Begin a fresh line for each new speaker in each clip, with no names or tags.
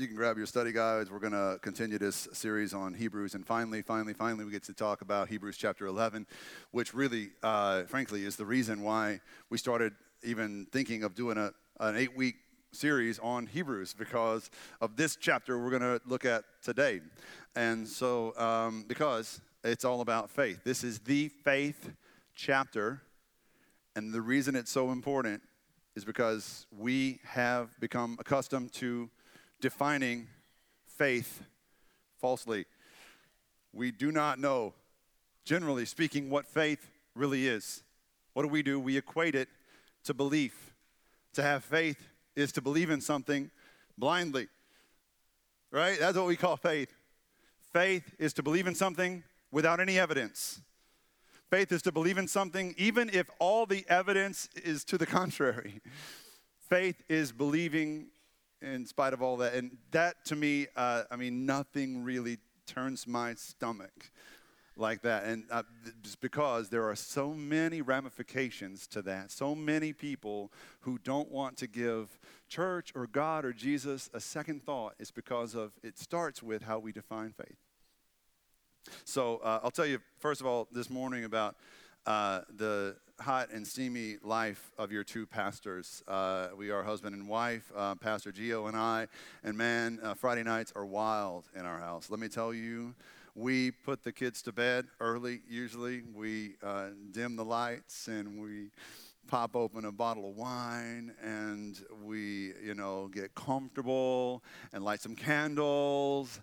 you can grab your study guides. We're going to continue this series on Hebrews. And finally, finally, finally, we get to talk about Hebrews chapter 11, which really, uh, frankly, is the reason why we started even thinking of doing a, an eight week series on Hebrews because of this chapter we're going to look at today. And so, um, because it's all about faith, this is the faith chapter. And the reason it's so important is because we have become accustomed to defining faith falsely. We do not know, generally speaking, what faith really is. What do we do? We equate it to belief. To have faith is to believe in something blindly, right? That's what we call faith. Faith is to believe in something without any evidence. Faith is to believe in something even if all the evidence is to the contrary. Faith is believing in spite of all that. And that to me, uh, I mean, nothing really turns my stomach like that. And uh, because there are so many ramifications to that, so many people who don't want to give church or God or Jesus a second thought, is because of it starts with how we define faith. So uh, I'll tell you, first of all, this morning about uh, the hot and steamy life of your two pastors. Uh, we are husband and wife, uh, Pastor Gio and I. And man, uh, Friday nights are wild in our house. Let me tell you, we put the kids to bed early, usually. We uh, dim the lights and we pop open a bottle of wine and we, you know, get comfortable and light some candles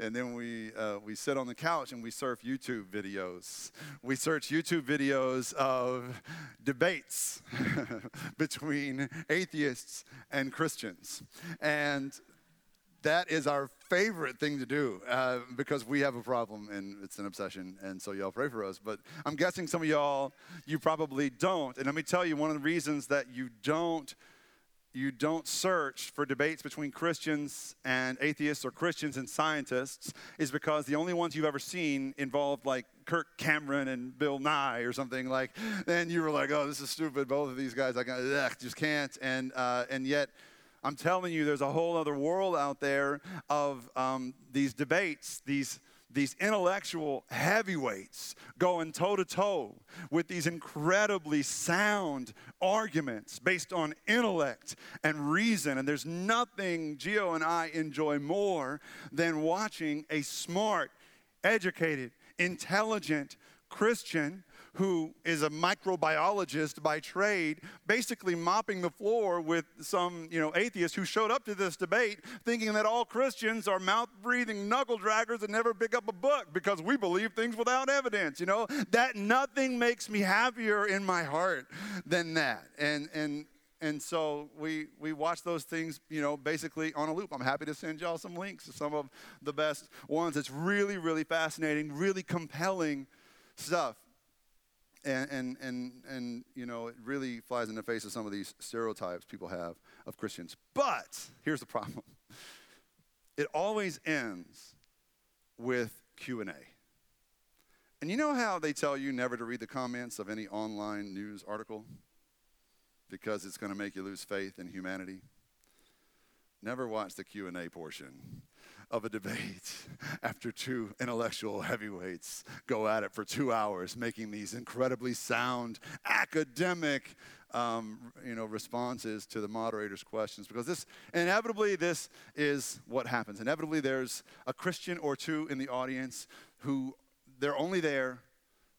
and then we, uh, we sit on the couch and we surf YouTube videos. We search YouTube videos of debates between atheists and Christians. And that is our favorite thing to do uh, because we have a problem and it's an obsession. And so y'all pray for us. But I'm guessing some of y'all, you probably don't. And let me tell you, one of the reasons that you don't you don't search for debates between Christians and atheists or Christians and scientists is because the only ones you've ever seen involved like Kirk Cameron and Bill Nye or something like. Then you were like, oh, this is stupid. Both of these guys, I ugh, just can't. And uh, and yet. I'm telling you, there's a whole other world out there of um, these debates, these these intellectual heavyweights going toe to toe with these incredibly sound arguments based on intellect and reason. And there's nothing Gio and I enjoy more than watching a smart, educated, intelligent Christian who is a microbiologist by trade, basically mopping the floor with some, you know, atheist who showed up to this debate thinking that all Christians are mouth-breathing knuckle draggers that never pick up a book because we believe things without evidence, you know? That nothing makes me happier in my heart than that. And and and so we we watch those things you know basically on a loop i'm happy to send y'all some links to some of the best ones it's really really fascinating really compelling stuff and, and, and, and, you know, it really flies in the face of some of these stereotypes people have of Christians. But here's the problem. It always ends with Q&A. And you know how they tell you never to read the comments of any online news article? Because it's going to make you lose faith in humanity. Never watch the Q&A portion of a debate after two intellectual heavyweights go at it for two hours, making these incredibly sound academic um, you know, responses to the moderator's questions because this inevitably this is what happens. Inevitably, there's a Christian or two in the audience who they're only there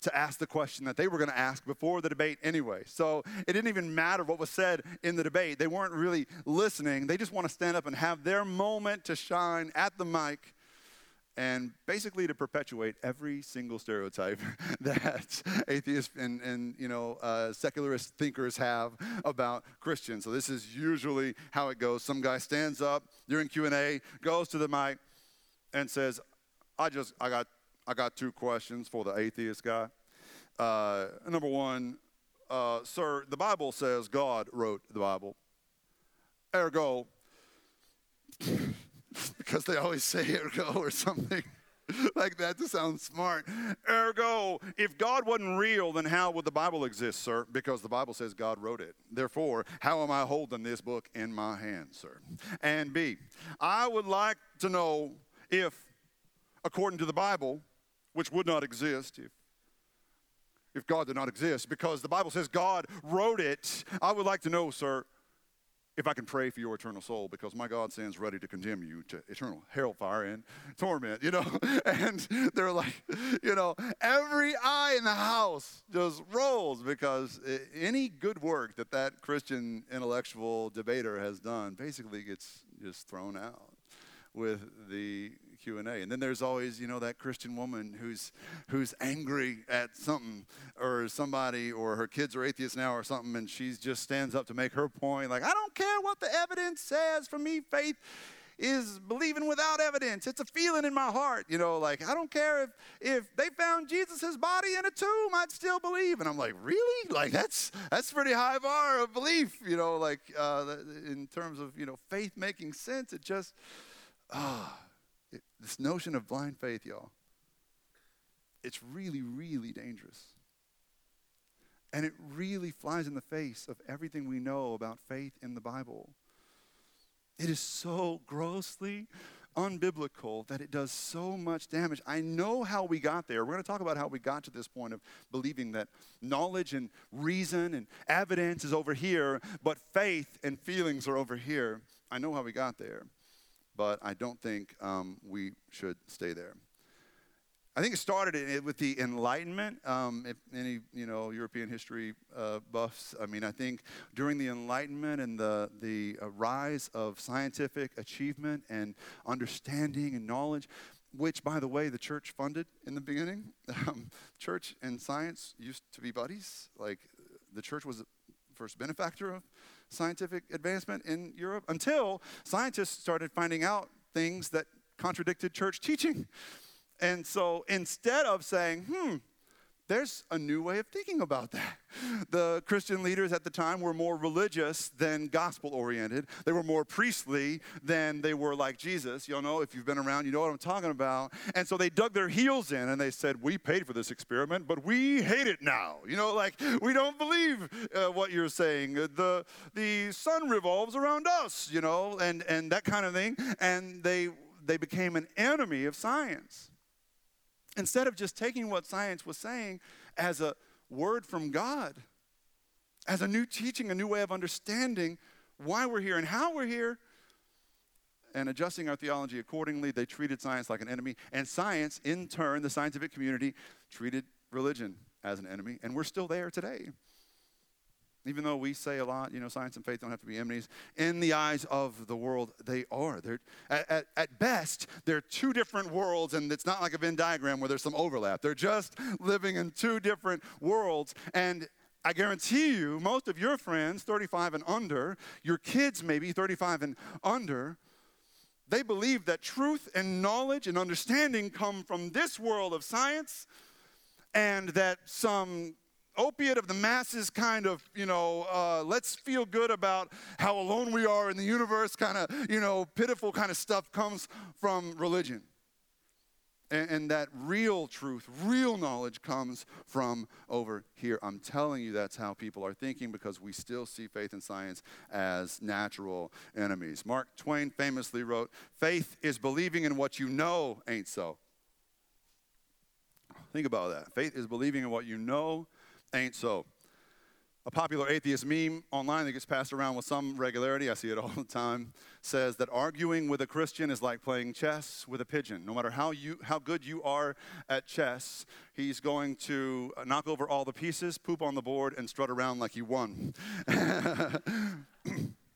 to ask the question that they were going to ask before the debate anyway. So it didn't even matter what was said in the debate. They weren't really listening. They just want to stand up and have their moment to shine at the mic and basically to perpetuate every single stereotype that atheists and, and you know uh, secularist thinkers have about Christians. So this is usually how it goes. Some guy stands up during Q&A, goes to the mic and says, I just, I got I got two questions for the atheist guy. Uh, number one, uh, sir, the Bible says God wrote the Bible. Ergo, because they always say ergo or something. like that to sound smart. Ergo, if God wasn't real, then how would the Bible exist, sir? Because the Bible says God wrote it. Therefore, how am I holding this book in my hand, sir? And B, I would like to know if, according to the Bible, which would not exist if if God did not exist, because the Bible says God wrote it. I would like to know, sir, if I can pray for your eternal soul, because my God stands ready to condemn you to eternal hellfire and torment, you know? And they're like, you know, every eye in the house just rolls because any good work that that Christian intellectual debater has done basically gets just thrown out with the Q&A. And then there's always, you know, that Christian woman who's who's angry at something or somebody or her kids are atheists now or something and she just stands up to make her point like, I don't care what the evidence says. For me, faith is believing without evidence. It's a feeling in my heart, you know, like I don't care if if they found Jesus' body in a tomb, I'd still believe. And I'm like, really? Like that's that's pretty high bar of belief, you know, like uh, in terms of you know faith making sense. It just ah. It, this notion of blind faith, y'all, it's really, really dangerous. And it really flies in the face of everything we know about faith in the Bible. It is so grossly unbiblical that it does so much damage. I know how we got there. We're going to talk about how we got to this point of believing that knowledge and reason and evidence is over here, but faith and feelings are over here. I know how we got there but I don't think um, we should stay there. I think it started with the Enlightenment. Um, if any, you know, European history uh, buffs, I mean, I think during the Enlightenment and the the uh, rise of scientific achievement and understanding and knowledge, which, by the way, the church funded in the beginning. Um, church and science used to be buddies. Like the church was the first benefactor of scientific advancement in Europe until scientists started finding out things that contradicted church teaching. And so instead of saying, hmm, there's a new way of thinking about that. The Christian leaders at the time were more religious than gospel oriented. They were more priestly than they were like Jesus. You know, if you've been around, you know what I'm talking about. And so they dug their heels in and they said, We paid for this experiment, but we hate it now. You know, like, we don't believe uh, what you're saying. The, the sun revolves around us, you know, and, and that kind of thing. And they, they became an enemy of science. Instead of just taking what science was saying as a word from God, as a new teaching, a new way of understanding why we're here and how we're here, and adjusting our theology accordingly, they treated science like an enemy. And science, in turn, the scientific community, treated religion as an enemy. And we're still there today. Even though we say a lot, you know, science and faith don't have to be enemies, in the eyes of the world, they are. They're, at, at, best, they're two different worlds, and it's not like a Venn diagram where there's some overlap. They're just living in two different worlds. And I guarantee you, most of your friends, 35 and under, your kids maybe 35 and under, they believe that truth and knowledge and understanding come from this world of science and that some opiate of the masses kind of, you know, uh, let's feel good about how alone we are in the universe kind of, you know, pitiful kind of stuff comes from religion. And, and, that real truth, real knowledge comes from over here. I'm telling you that's how people are thinking because we still see faith and science as natural enemies. Mark Twain famously wrote, Faith is believing in what you know ain't so. Think about that. Faith is believing in what you know ain't so. A popular atheist meme online that gets passed around with some regularity, I see it all the time, says that arguing with a Christian is like playing chess with a pigeon. No matter how, you, how good you are at chess, he's going to knock over all the pieces, poop on the board, and strut around like he won.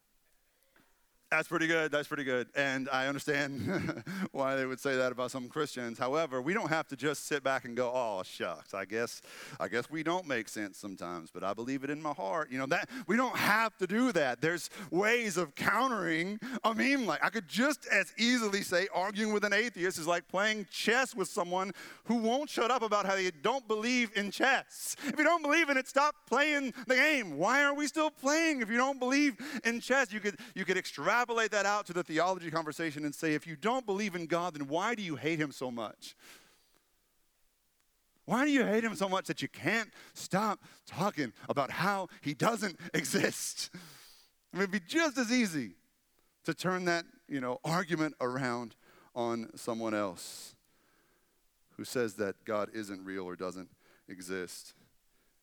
That's pretty good. That's pretty good. And I understand why they would say that about some Christians. However, we don't have to just sit back and go, "Oh, shucks. I guess I guess we don't make sense sometimes, but I believe it in my heart." You know, that we don't have to do that. There's ways of countering a meme like I could just as easily say arguing with an atheist is like playing chess with someone who won't shut up about how they don't believe in chess. If you don't believe in it, stop playing the game. Why are we still playing if you don't believe in chess? You could you could extract extrapolate that out to the theology conversation and say, if you don't believe in God, then why do you hate him so much? Why do you hate him so much that you can't stop talking about how he doesn't exist? I mean, it'd be just as easy to turn that, you know, argument around on someone else who says that God isn't real or doesn't exist.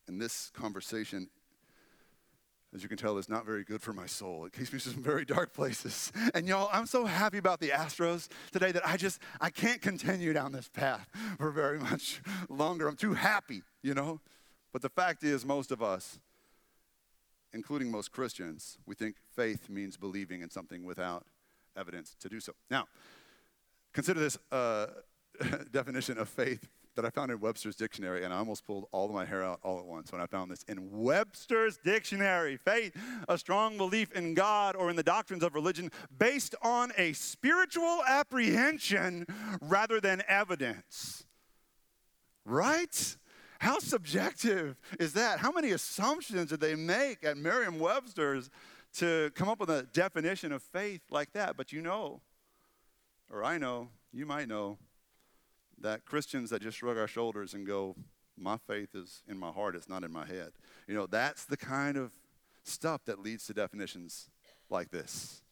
And this conversation as you can tell, is not very good for my soul. It takes me to some very dark places. And y'all, I'm so happy about the Astros today that I just I can't continue down this path for very much longer. I'm too happy, you know. But the fact is, most of us, including most Christians, we think faith means believing in something without evidence to do so. Now, consider this uh, definition of faith that I found in Webster's dictionary, and I almost pulled all of my hair out all at once when I found this in Webster's dictionary. Faith, a strong belief in God or in the doctrines of religion based on a spiritual apprehension rather than evidence. Right? How subjective is that? How many assumptions did they make at Merriam Webster's to come up with a definition of faith like that? But you know, or I know, you might know, that Christians that just shrug our shoulders and go, my faith is in my heart, it's not in my head. You know, that's the kind of stuff that leads to definitions like this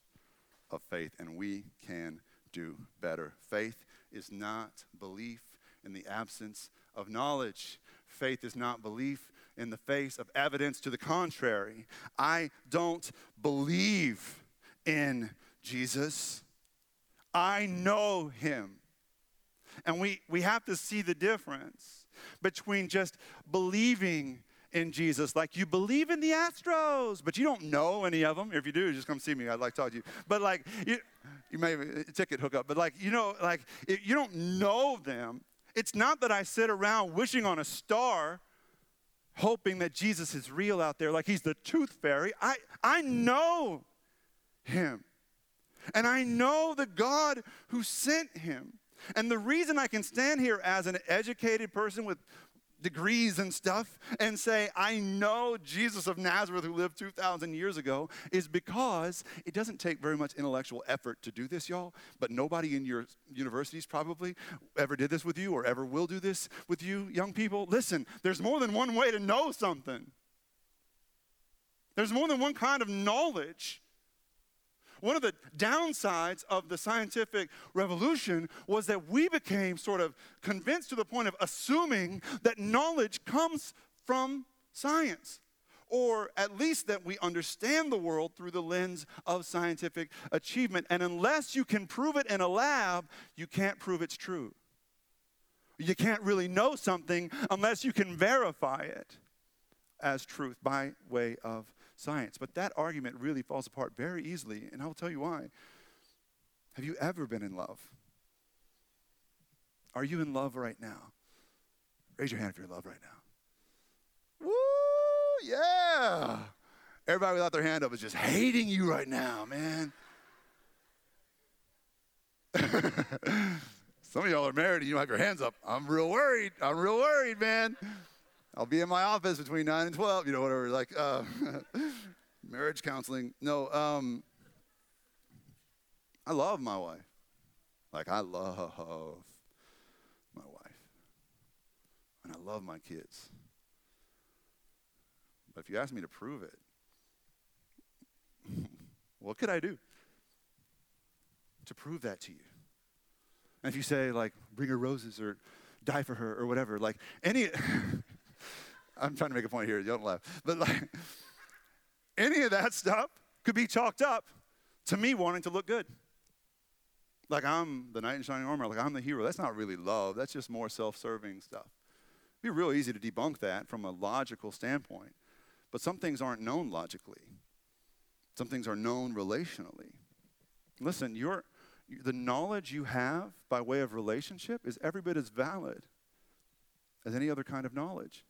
of faith, and we can do better. Faith is not belief in the absence of knowledge. Faith is not belief in the face of evidence to the contrary. I don't believe in Jesus. I know him. And we, we have to see the difference between just believing in Jesus. Like you believe in the Astros, but you don't know any of them. If you do, just come see me. I'd like to talk to you. But like, you, you may have a ticket hookup, but like, you know, like you don't know them. It's not that I sit around wishing on a star hoping that Jesus is real out there, like he's the tooth fairy. I, I know him. And I know the God who sent him. And the reason I can stand here as an educated person with degrees and stuff and say, I know Jesus of Nazareth who lived 2,000 years ago is because it doesn't take very much intellectual effort to do this, y'all. But nobody in your universities probably ever did this with you or ever will do this with you, young people. Listen, there's more than one way to know something, there's more than one kind of knowledge. One of the downsides of the scientific revolution was that we became sort of convinced to the point of assuming that knowledge comes from science, or at least that we understand the world through the lens of scientific achievement. And unless you can prove it in a lab, you can't prove it's true. You can't really know something unless you can verify it as truth by way of science. But that argument really falls apart very easily, and I'll tell you why. Have you ever been in love? Are you in love right now? Raise your hand if you're in love right now. Woo, yeah. Everybody without their hand up is just hating you right now, man. Some of y'all are married and you don't have your hands up. I'm real worried. I'm real worried, man. I'll be in my office between 9 and 12, you know, whatever, like uh, marriage counseling. No, um, I love my wife. Like, I love my wife. And I love my kids. But if you ask me to prove it, what could I do to prove that to you? And if you say, like, bring her roses or die for her or whatever, like, any. I'm trying to make a point here. Don't laugh. But like, any of that stuff could be chalked up to me wanting to look good. Like I'm the knight in shining armor, like I'm the hero. That's not really love. That's just more self-serving stuff. It'd be real easy to debunk that from a logical standpoint. But some things aren't known logically. Some things are known relationally. Listen, your the knowledge you have by way of relationship is every bit as valid as any other kind of knowledge.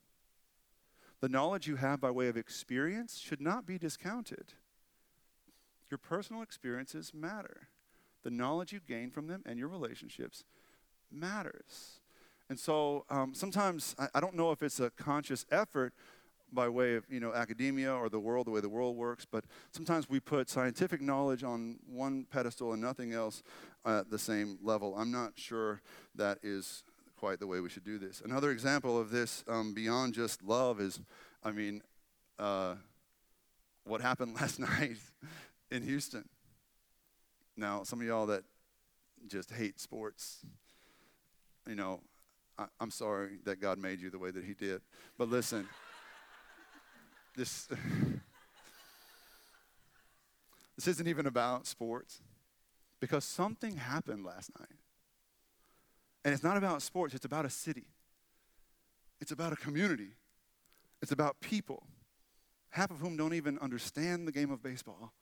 The knowledge you have by way of experience should not be discounted. Your personal experiences matter. The knowledge you gain from them and your relationships matters. And so um, sometimes I, I don't know if it's a conscious effort by way of you know academia or the world, the way the world works, but sometimes we put scientific knowledge on one pedestal and nothing else at the same level. I'm not sure that is quite the way we should do this. Another example of this um, beyond just love is, I mean, uh, what happened last night in Houston. Now, some of y'all that just hate sports, you know, I, am sorry that God made you the way that He did. But listen, this this isn't even about sports because something happened last night. And it's not about sports, it's about a city. It's about a community. It's about people, half of whom don't even understand the game of baseball,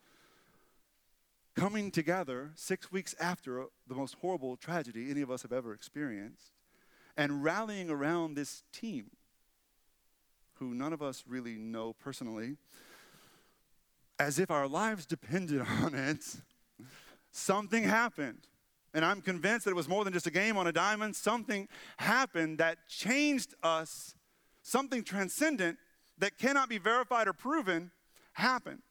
coming together six weeks after the most horrible tragedy any of us have ever experienced and rallying around this team who none of us really know personally, as if our lives depended on it, something happened. And I'm convinced that it was more than just a game on a diamond. Something happened that changed us, something transcendent that cannot be verified or proven happened.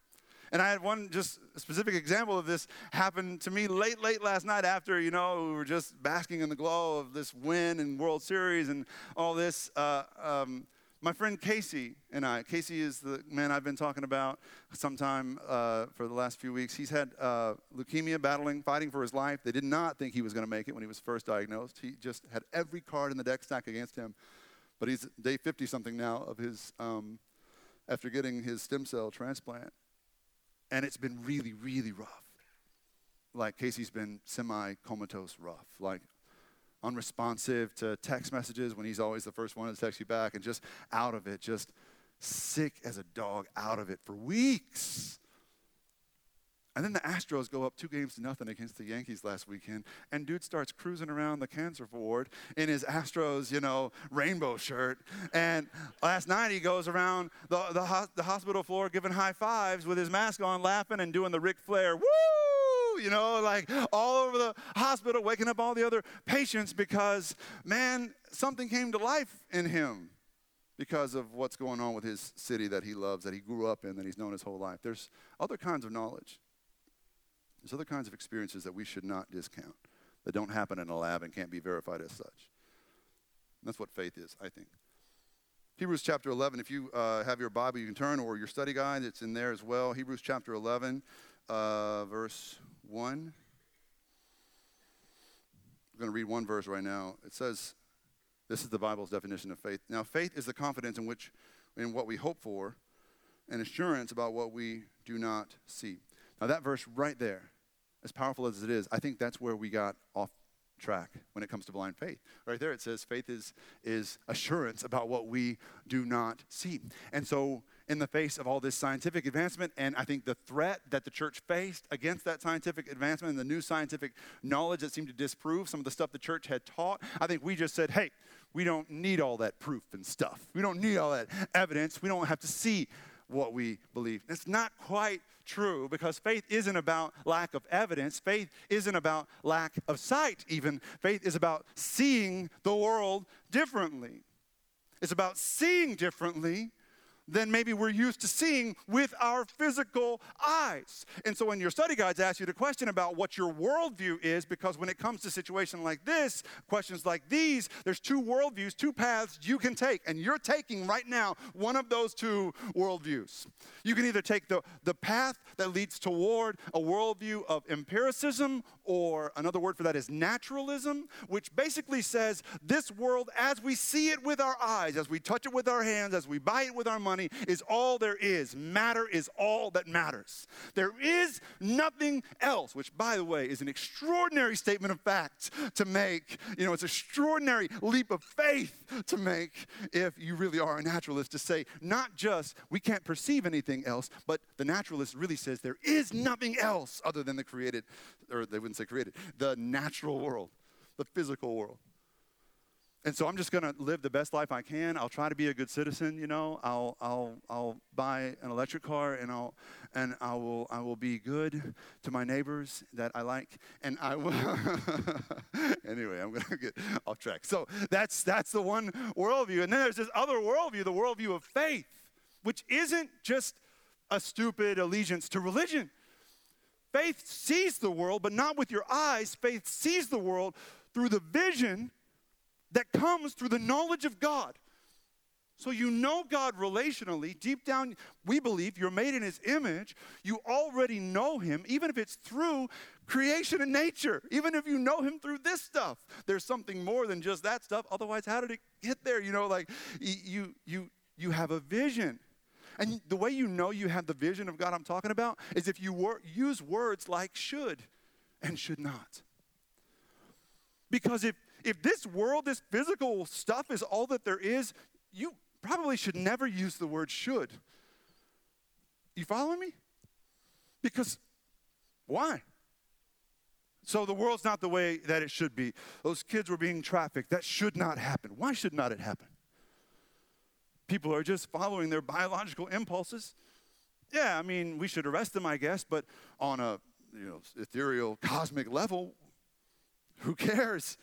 And I had one just specific example of this happen to me late, late last night after, you know, we were just basking in the glow of this win and World Series and all this. Uh, um, my friend Casey and I, Casey is the man I've been talking about sometime uh, for the last few weeks. He's had uh, leukemia, battling, fighting for his life. They did not think he was going to make it when he was first diagnosed. He just had every card in the deck stacked against him. But he's day 50 something now of his, um, after getting his stem cell transplant. And it's been really, really rough. Like Casey's been semi comatose rough. Like unresponsive to text messages when he's always the first one to text you back, and just out of it, just sick as a dog out of it for weeks. And then the Astros go up two games to nothing against the Yankees last weekend, and dude starts cruising around the cancer ward in his Astros, you know, rainbow shirt. And last night he goes around the, the, the hospital floor giving high fives with his mask on, laughing and doing the Ric Flair, woo! You know, like all over the hospital, waking up all the other patients because, man, something came to life in him because of what's going on with his city that he loves, that he grew up in, that he's known his whole life. There's other kinds of knowledge. There's other kinds of experiences that we should not discount, that don't happen in a lab and can't be verified as such. And that's what faith is, I think. Hebrews chapter 11, if you uh, have your Bible, you can turn, or your study guide, it's in there as well. Hebrews chapter 11, uh, verse 1. I'm going to read one verse right now. It says, this is the Bible's definition of faith. Now, faith is the confidence in which in what we hope for and assurance about what we do not see. Now, that verse right there, as powerful as it is, I think that's where we got off track when it comes to blind faith. Right there it says faith is is assurance about what we do not see. And so in the face of all this scientific advancement and I think the threat that the church faced against that scientific advancement and the new scientific knowledge that seemed to disprove some of the stuff the church had taught, I think we just said, "Hey, we don't need all that proof and stuff. We don't need all that evidence. We don't have to see what we believe. It's not quite true because faith isn't about lack of evidence. Faith isn't about lack of sight, even. Faith is about seeing the world differently. It's about seeing differently than maybe we're used to seeing with our physical eyes. And so when your study guides ask you the question about what your worldview is, because when it comes to a situation like this, questions like these, there's two worldviews, two paths you can take. And you're taking right now one of those two worldviews. You can either take the, the path that leads toward a worldview of empiricism, or another word for that is naturalism, which basically says this world as we see it with our eyes, as we touch it with our hands, as we buy it with our money, money is all there is. Matter is all that matters. There is nothing else, which, by the way, is an extraordinary statement of fact to make. You know, it's an extraordinary leap of faith to make if you really are a naturalist to say, not just we can't perceive anything else, but the naturalist really says there is nothing else other than the created, or they wouldn't say created, the natural world, the physical world. And so I'm just going to live the best life I can. I'll try to be a good citizen, you know. I'll, I'll, I'll buy an electric car and I'll, and I will, I will be good to my neighbors that I like. And I will, anyway, I'm going to get off track. So that's, that's the one worldview. And then there's this other worldview, the worldview of faith.
which isn't just a stupid allegiance to religion. Faith sees the world, but not with your eyes. Faith sees the world through the vision that comes through the knowledge of God. So you know God relationally. Deep down, we believe you're made in His image. You already know Him, even if it's through creation and nature. Even if you know Him through this stuff, there's something more than just that stuff. Otherwise, how did it get there? You know, like you you you have a vision. And the way you know you have the vision of God I'm talking about is if you wor- use words like should and should not. Because if if this world, this physical stuff is all that there is, you probably should never use the word should. You following me? Because why? So the world's not the way that it should be. Those kids were being trafficked. That should not happen. Why should not it happen? People are just following their biological impulses. Yeah, I mean, we should arrest them, I guess, but on a you know ethereal cosmic level, who cares?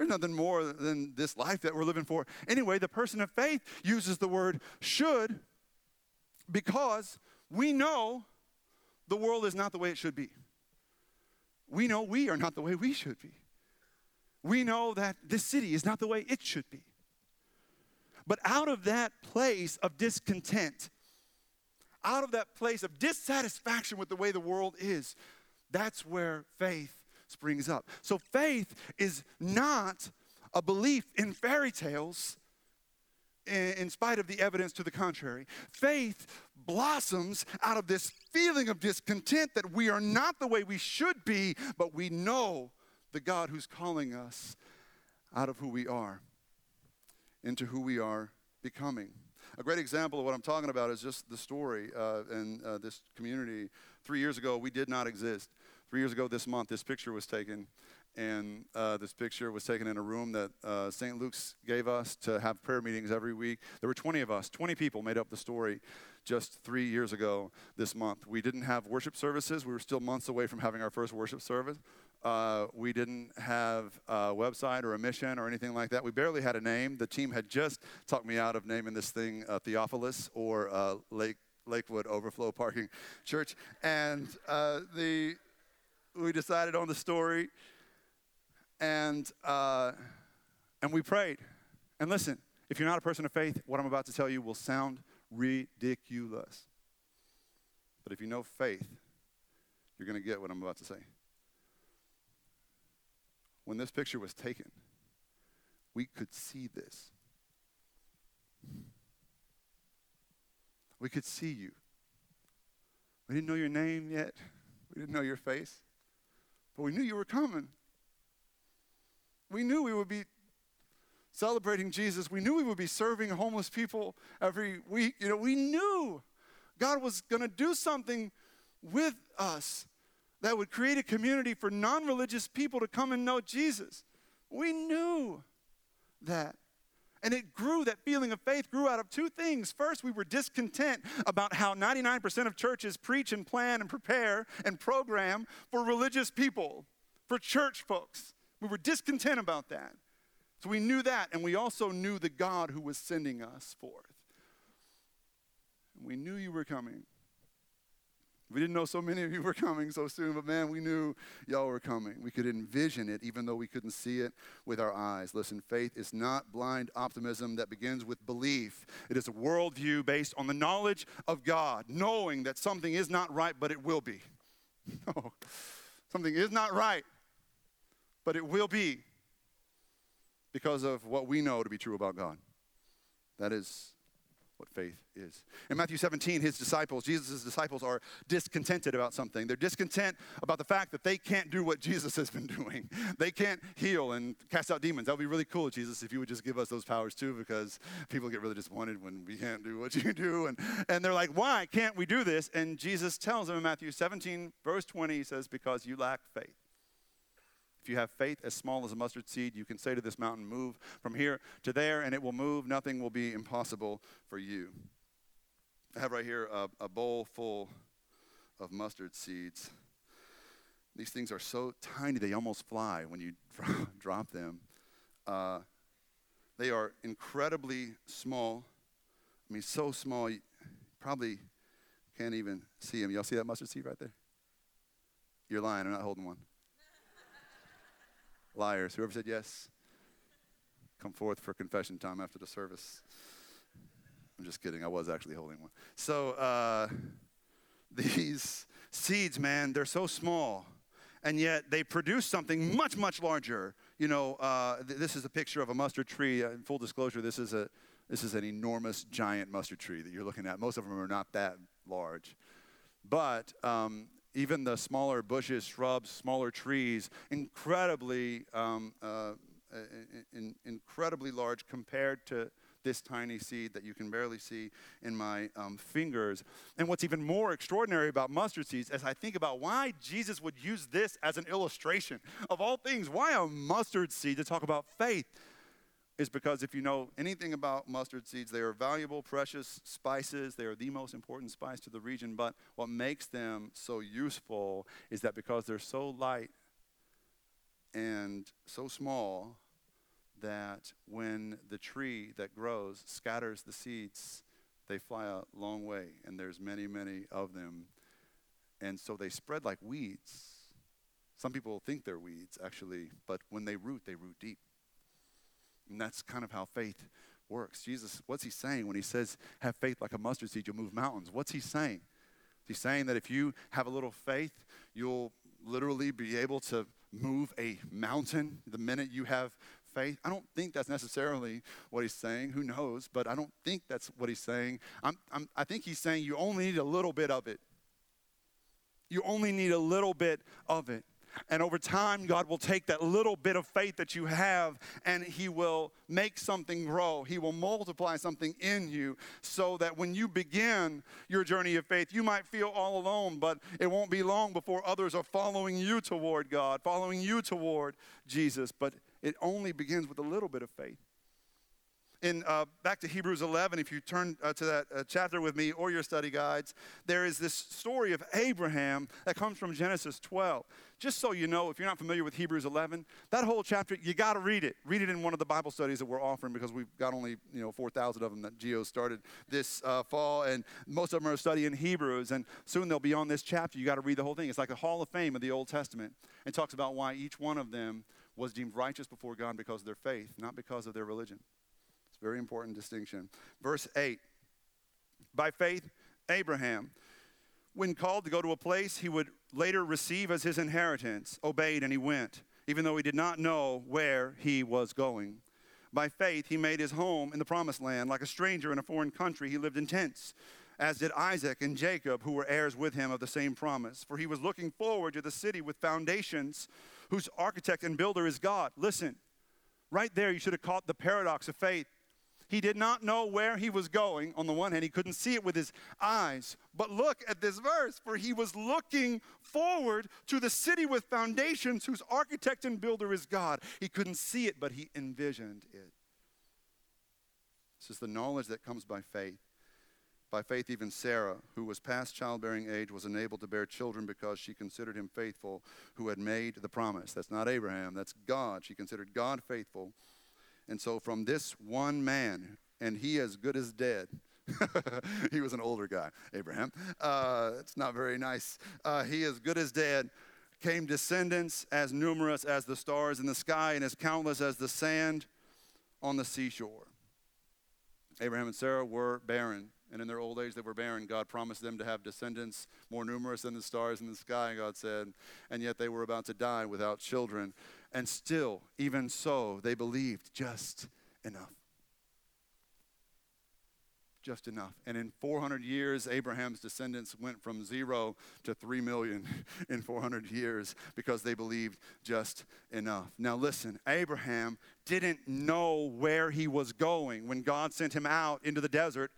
There's nothing more than this life that we're living for. Anyway, the person of faith uses the word should because we know the world is not the way it should be. We know we are not the way we should be. We know that this city is not the way it should be. But out of that place of discontent, out of that place of dissatisfaction with the way the world is, that's where faith springs up. So faith is not a belief in fairy tales in, spite of the evidence to the contrary. Faith blossoms out of this feeling of discontent that we are not the way we should be, but we know the God who's calling us out of who we are into who we are becoming. A great example of what I'm talking about is just the story uh, in uh, this community. Three years ago, we did not exist. Three years ago this month, this picture was taken, and uh, this picture was taken in a room that uh, St. Luke's gave us to have prayer meetings every week. There were 20 of us, 20 people made up the story just three years ago this month. We didn't have worship services. We were still months away from having our first worship service. Uh, we didn't have a website or a mission or anything like that. We barely had a name. The team had just talked me out of naming this thing uh, Theophilus or uh, Lake Lakewood Overflow Parking Church, and uh, the we decided on the story, and uh, and we prayed. And listen, if you're not a person of faith, what I'm about to tell you will sound ridiculous. But if you know faith, you're going to get what I'm about to say. When this picture was taken, we could see this. We could see you. We didn't know your name yet. We didn't know your face. But we knew you were coming. We knew we would be celebrating Jesus. We knew we would be serving homeless people every week. You know, we knew God was going to do something with us that would create a community for non religious people to come and know Jesus. We knew that. And it grew, that feeling of faith grew out of two things. First, we were discontent about how 99% of churches preach and plan and prepare and program for religious people, for church folks. We were discontent about that. So we knew that, and we also knew the God who was sending us forth. And we knew you were coming. We didn't know so many of you were coming so soon, but man, we knew y'all were coming. We could envision it even though we couldn't see it with our eyes. Listen, faith is not blind optimism that begins with belief, it is a worldview based on the knowledge of God, knowing that something is not right, but it will be. No, something is not right, but it will be because of what we know to be true about God. That is what faith is. In Matthew 17, his disciples, Jesus' disciples, are discontented about something. They're discontent about the fact that they can't do what Jesus has been doing. They can't heal and cast out demons. That would be really cool, Jesus, if you would just give us those powers too, because people get really disappointed when we can't do what you do. And, and they're like, why can't we do this? And Jesus tells them in Matthew 17, verse 20, he says, because you lack faith. You have faith as small as a mustard seed, you can say to this mountain, Move from here to there, and it will move. Nothing will be impossible for you. I have right here a, a bowl full of mustard seeds. These things are so tiny, they almost fly when you drop them. Uh, they are incredibly small,
I mean, so small, you probably can't even see them. Y'all see that mustard seed right there? You're lying. I'm not holding one. Liars. Whoever said yes, come forth for confession time after the service. I'm just kidding. I was actually holding one. So uh, these seeds, man, they're so small, and yet they produce something much, much larger. You know, uh, th- this is a picture of a mustard tree. Uh, in full disclosure, this is a this is an enormous, giant mustard tree that you're looking at. Most of them are not that large, but um, even the smaller bushes, shrubs, smaller trees, incredibly, um, uh, in, incredibly large compared to this tiny seed that you can barely see in my um, fingers. And what's even more extraordinary about mustard seeds, as I think about why Jesus would use this as an illustration of all things, why a mustard seed to talk about faith is because if you know anything about mustard seeds, they are valuable, precious spices. They are the most important spice to the region. But what makes them so useful is that because they're so light and so small, that when the tree that grows scatters the seeds, they fly a long way, and there's many, many of them. And so they spread like weeds. Some people think they're weeds, actually, but when they root, they root deep. And that's kind of how faith works. Jesus, what's he saying when he says, have faith like a mustard seed, you'll move mountains? What's he saying? He's saying that if you have a little faith, you'll literally be able to move a mountain the minute you have faith. I don't think that's necessarily what he's saying. Who knows? But I don't think that's what he's saying. I'm, I'm, I think he's saying you only need a little bit of it. You only need a little bit of it. And over time, God will take that little bit of faith that you have and He will make something grow. He will multiply something in you so that when you begin your journey of faith, you might feel all alone, but it won't be long before others are following you toward God, following you toward Jesus. But it only begins with a little bit of faith in uh, back to Hebrews 11, if you turn uh, to that uh, chapter with me or your study guides, there is this story of Abraham that comes from Genesis 12. Just so you know, if you're not familiar with Hebrews 11, that whole chapter, you got to read it. Read it in one of the Bible studies that we're offering because we've got only you know 4,000 of them that Gio started this uh, fall, and most of them are studying Hebrews, and soon they'll be on this chapter. You got to read the whole thing. It's like the Hall of Fame of the Old Testament. It talks about why each one of them was deemed righteous before God because of their faith, not because of their religion. Very important distinction. Verse 8 By faith, Abraham, when called to go to a place he would later receive as his inheritance, obeyed and he went, even though he did not know where he was going. By faith, he made his home in the promised land. Like a stranger in a foreign country, he lived in tents, as did Isaac and Jacob, who were heirs with him of the same promise. For he was looking forward to the city with foundations, whose architect and builder is God. Listen, right there, you should have caught the paradox of faith. He did not know where he was going. On the one hand, he couldn't see it with his eyes. But look at this verse, for he was looking forward to the city with foundations, whose architect and builder is God. He couldn't see it, but he envisioned it. This is the knowledge that comes by faith. By faith, even Sarah, who was past childbearing age, was enabled to bear children because she considered him faithful who had made the promise. That's not Abraham, that's God. She considered God faithful and so, from this one man, and he as good as dead, he was an older guy, Abraham. Uh, it's not very nice. Uh, he as good as dead came descendants as numerous as the stars in the sky and as countless as the sand on the seashore. Abraham and Sarah were barren, and in their old age they were barren. God promised them to have descendants more numerous than the stars in the sky, God said, and yet they were about to die without children. And still, even so, they believed just enough. Just enough. And in 400 years, Abraham's descendants went from zero to 3 million in 400 years because they believed just enough. Now, listen, Abraham didn't know where he was going when God sent him out into the desert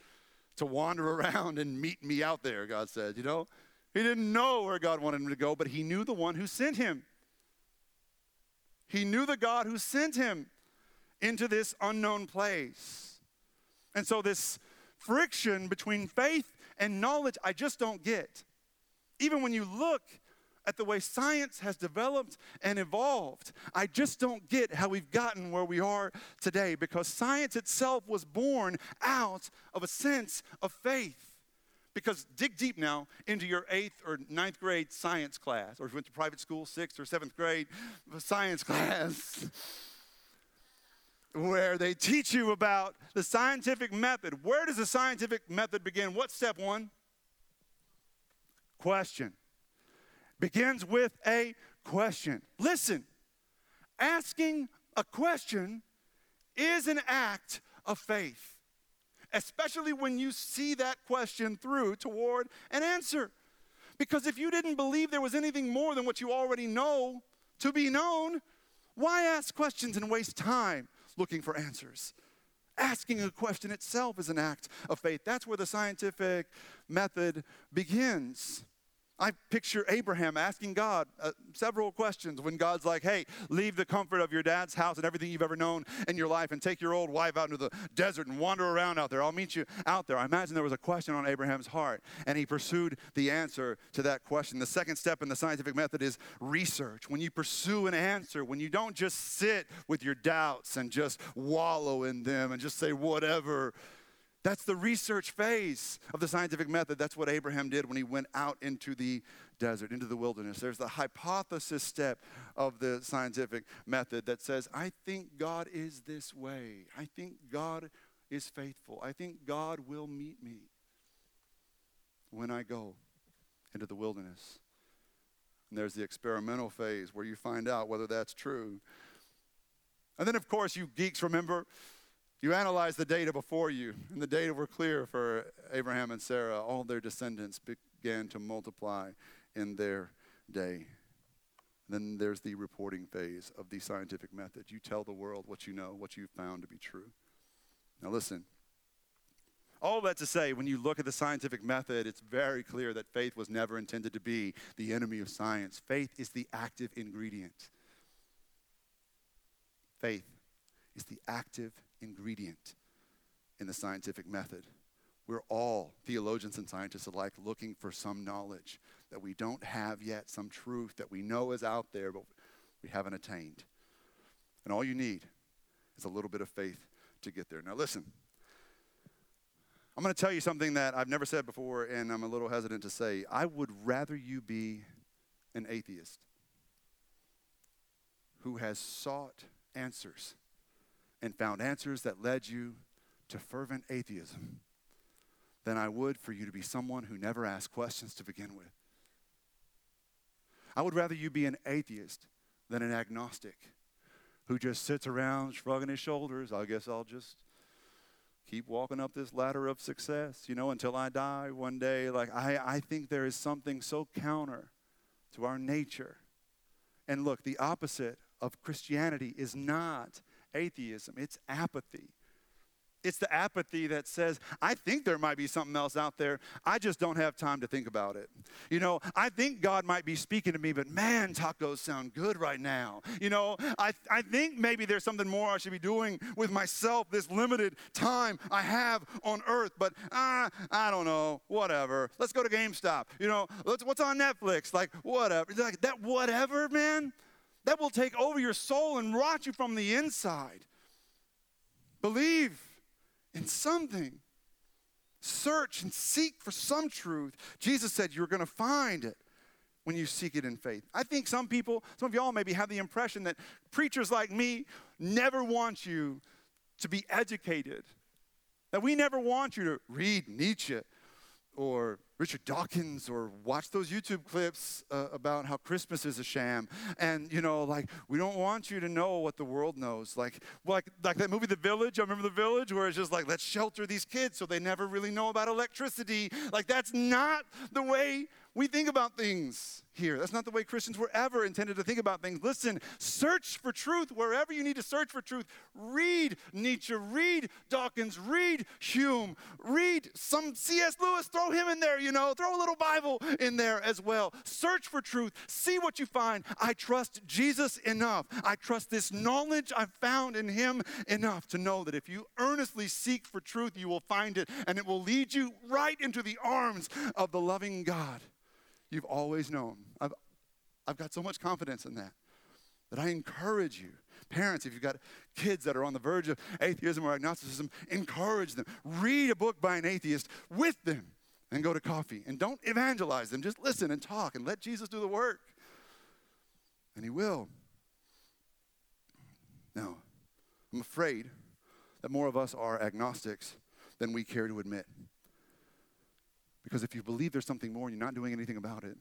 to wander around and meet me out there, God said. You know, he didn't know where God wanted him to go, but he knew the one who sent him. He knew the God who sent him into this unknown place. And so, this friction between faith and knowledge, I just don't get. Even when you look
at the way science has developed and evolved. I just don't get how we've gotten where we are today because science itself was born out of a sense of faith. Because dig deep now into your eighth or ninth grade science class, or if you went to private school, sixth or seventh grade science class, where they teach you about the scientific method. Where does the scientific method begin? What's step one? Question begins with a question. Listen, asking a question is an act of faith, especially when you see that question through toward an answer. Because if you didn't believe there was anything more than what you already know to be known, why ask questions and waste time looking for answers? Asking a question itself is an act of faith. That's where the scientific method begins. I picture Abraham asking God uh, several questions when God's like, hey, leave the comfort of your dad's house and everything you've ever known in your life and take your old wife out into the desert and wander around out there. I'll meet you out there. I imagine there was a question on Abraham's heart and he pursued the answer to that question. The second step in the scientific method is research. When you pursue an answer, when you don't just sit with your doubts and just wallow in them and just say whatever that's the research phase of the scientific method. That's what Abraham did when he went out into the desert, into the wilderness. There's the hypothesis step of the scientific method that says, I think God is this way. I think God is faithful. I think God will meet me when I go into the wilderness. And there's the experimental phase where you find out whether that's true. And then, of course, you geeks remember you analyze the data before you, and the data were clear for Abraham and Sarah. All their descendants began to multiply in their day. Then there's the reporting phase of the scientific method. You tell the world what you know, what you've found to be true. Now, listen. All that to say, when you look at the scientific method, it's very clear that faith was never intended to be the enemy of science. Faith is the active ingredient. Faith is the active ingredient in the scientific method. We're all, theologians and scientists alike, looking for some knowledge that we don't have yet, some truth that we know is out there, but we haven't attained. And all you need is a little bit of faith to get there. Now, listen, I'm going to tell you something that I've never said before, and I'm a little hesitant to say. I would rather you be an atheist who has sought answers and found answers that led you to fervent atheism than I would for you to be someone who never asked questions to begin with. I would rather you be an atheist than an agnostic who just sits around shrugging his shoulders. I guess I'll just keep walking up this ladder of success, you know, until I die one day. Like, I, I think there is something so counter to our nature. And look, the opposite of Christianity is not atheism, it's apathy. It's the apathy that says, I think there might be something else out there. I just don't have time to think about it. You know, I think God might be speaking to me, but man, tacos sound good right now. You know, I, I think maybe there's something more I should be doing with myself this limited time I have on earth, but uh, I don't know, whatever. Let's go to GameStop. You know, what's on Netflix? Like, whatever. Like, that whatever, man that will take over your soul and rot you from the inside. Believe in something. Search and seek for some truth. Jesus said you're going to find it when you seek it in faith. I think some people, some of y'all maybe have the impression that preachers like me never want you to be educated. That we never want you to read Nietzsche or Richard Dawkins or watch those YouTube clips uh, about how Christmas is a sham. And, you know, like, we don't want you to know what the world knows. Like, like, like that movie, The Village. I remember The Village, where it's just like, let's shelter these kids so they never really know about electricity. Like, that's not the way we think about things here. That's not the way Christians were ever intended to think about things. Listen, search for truth wherever you need to search for truth. Read Nietzsche, read Dawkins, read Hume, read some C.S. Lewis, throw him in there, you know, throw a little Bible in there as well. Search for truth, see what you find. I trust Jesus enough. I trust this knowledge I've found in him enough to know that if you earnestly seek for truth, you will find it and it will lead you right into the arms of the loving God you've always known. I've, I've got so much confidence in that that I encourage you. Parents, if you've got kids that are on the verge of atheism or agnosticism, encourage them. Read a book by an atheist with them and go to coffee. And don't evangelize them. Just listen and talk and let Jesus do the work. And He will. Now, I'm afraid that more of us are agnostics than we care to admit. Because if you believe there's something more and you're not doing anything about it,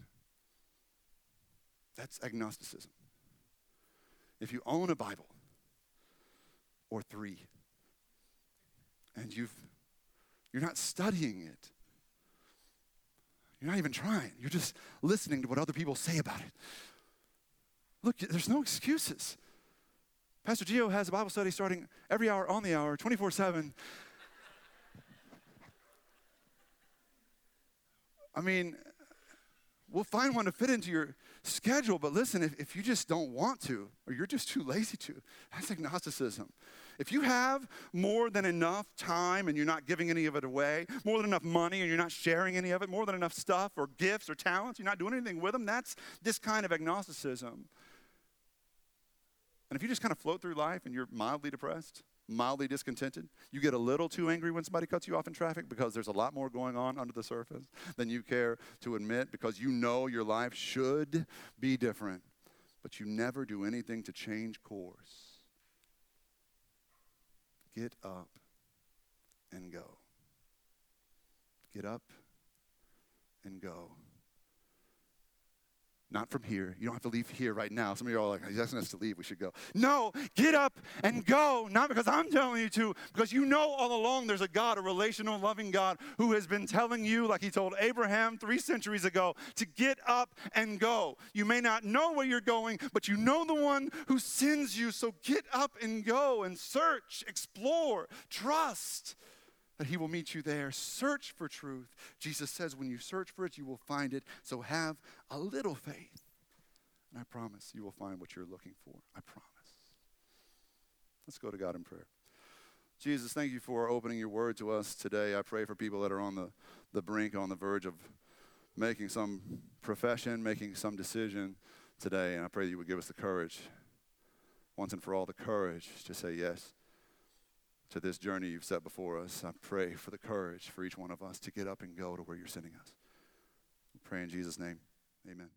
that's agnosticism. If you own a Bible or three and you've you're not studying it. You're not even trying. You're just listening to what other people say about it. Look, there's no excuses. Pastor Gio has a Bible study starting every hour on the hour, 24 7. I mean, we'll find one to fit into your schedule, but listen, if, if you just don't want to, or you're just too lazy to, that's agnosticism. If you have more than enough time and you're not giving any of it away, more than enough money and you're not sharing any of it, more than enough stuff or gifts or talents, you're not doing anything with them, that's this kind of agnosticism. And if you just kind of float through life and you're mildly depressed, mildly discontented, you get a little too angry when somebody cuts you off in traffic because there's a lot more going on under the surface than you care to admit because you know your life should be different, but you never do anything to change course. Get up and go. Get up and go. Not from here. You don't have to leave here right now. Some of you are all like, he's asking us to leave. We should go. No, get up and go. Not because I'm telling you to, because you know all along there's a God, a relational, loving God, who has been telling you, like he told Abraham three centuries ago, to get up and go. You may not know where you're going, but you know the one who sends you. So get up and go and search, explore, trust that He will meet you there. Search for truth. Jesus says, when you search for it, you will find it. So have a little faith. And I promise you will find what you're looking for. I promise. Let's go to God in prayer. Jesus, thank you for opening your word to us today. I pray for people that are on the, the brink, on the verge of making some profession, making some decision today. And I pray that you would give us the courage, once and for all, the courage to say yes to this journey you've set before us. I pray for the courage for each one of us to get up and go to where you're sending us. We pray in Jesus' name. Amen.